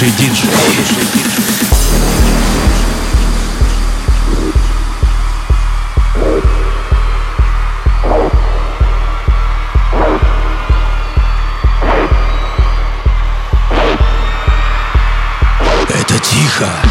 Слушай, диджей. Это тихо.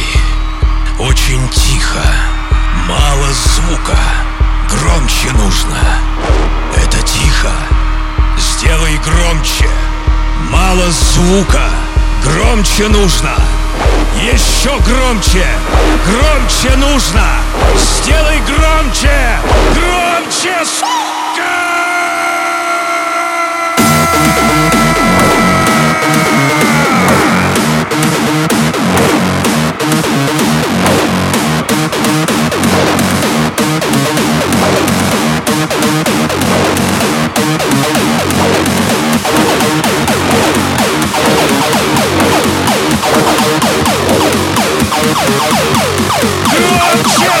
Диджей, очень тихо, мало звука, громче нужно. Это тихо, сделай громче, мало звука, громче нужно. Еще громче, громче нужно. Сделай громче, громче, сука! You are just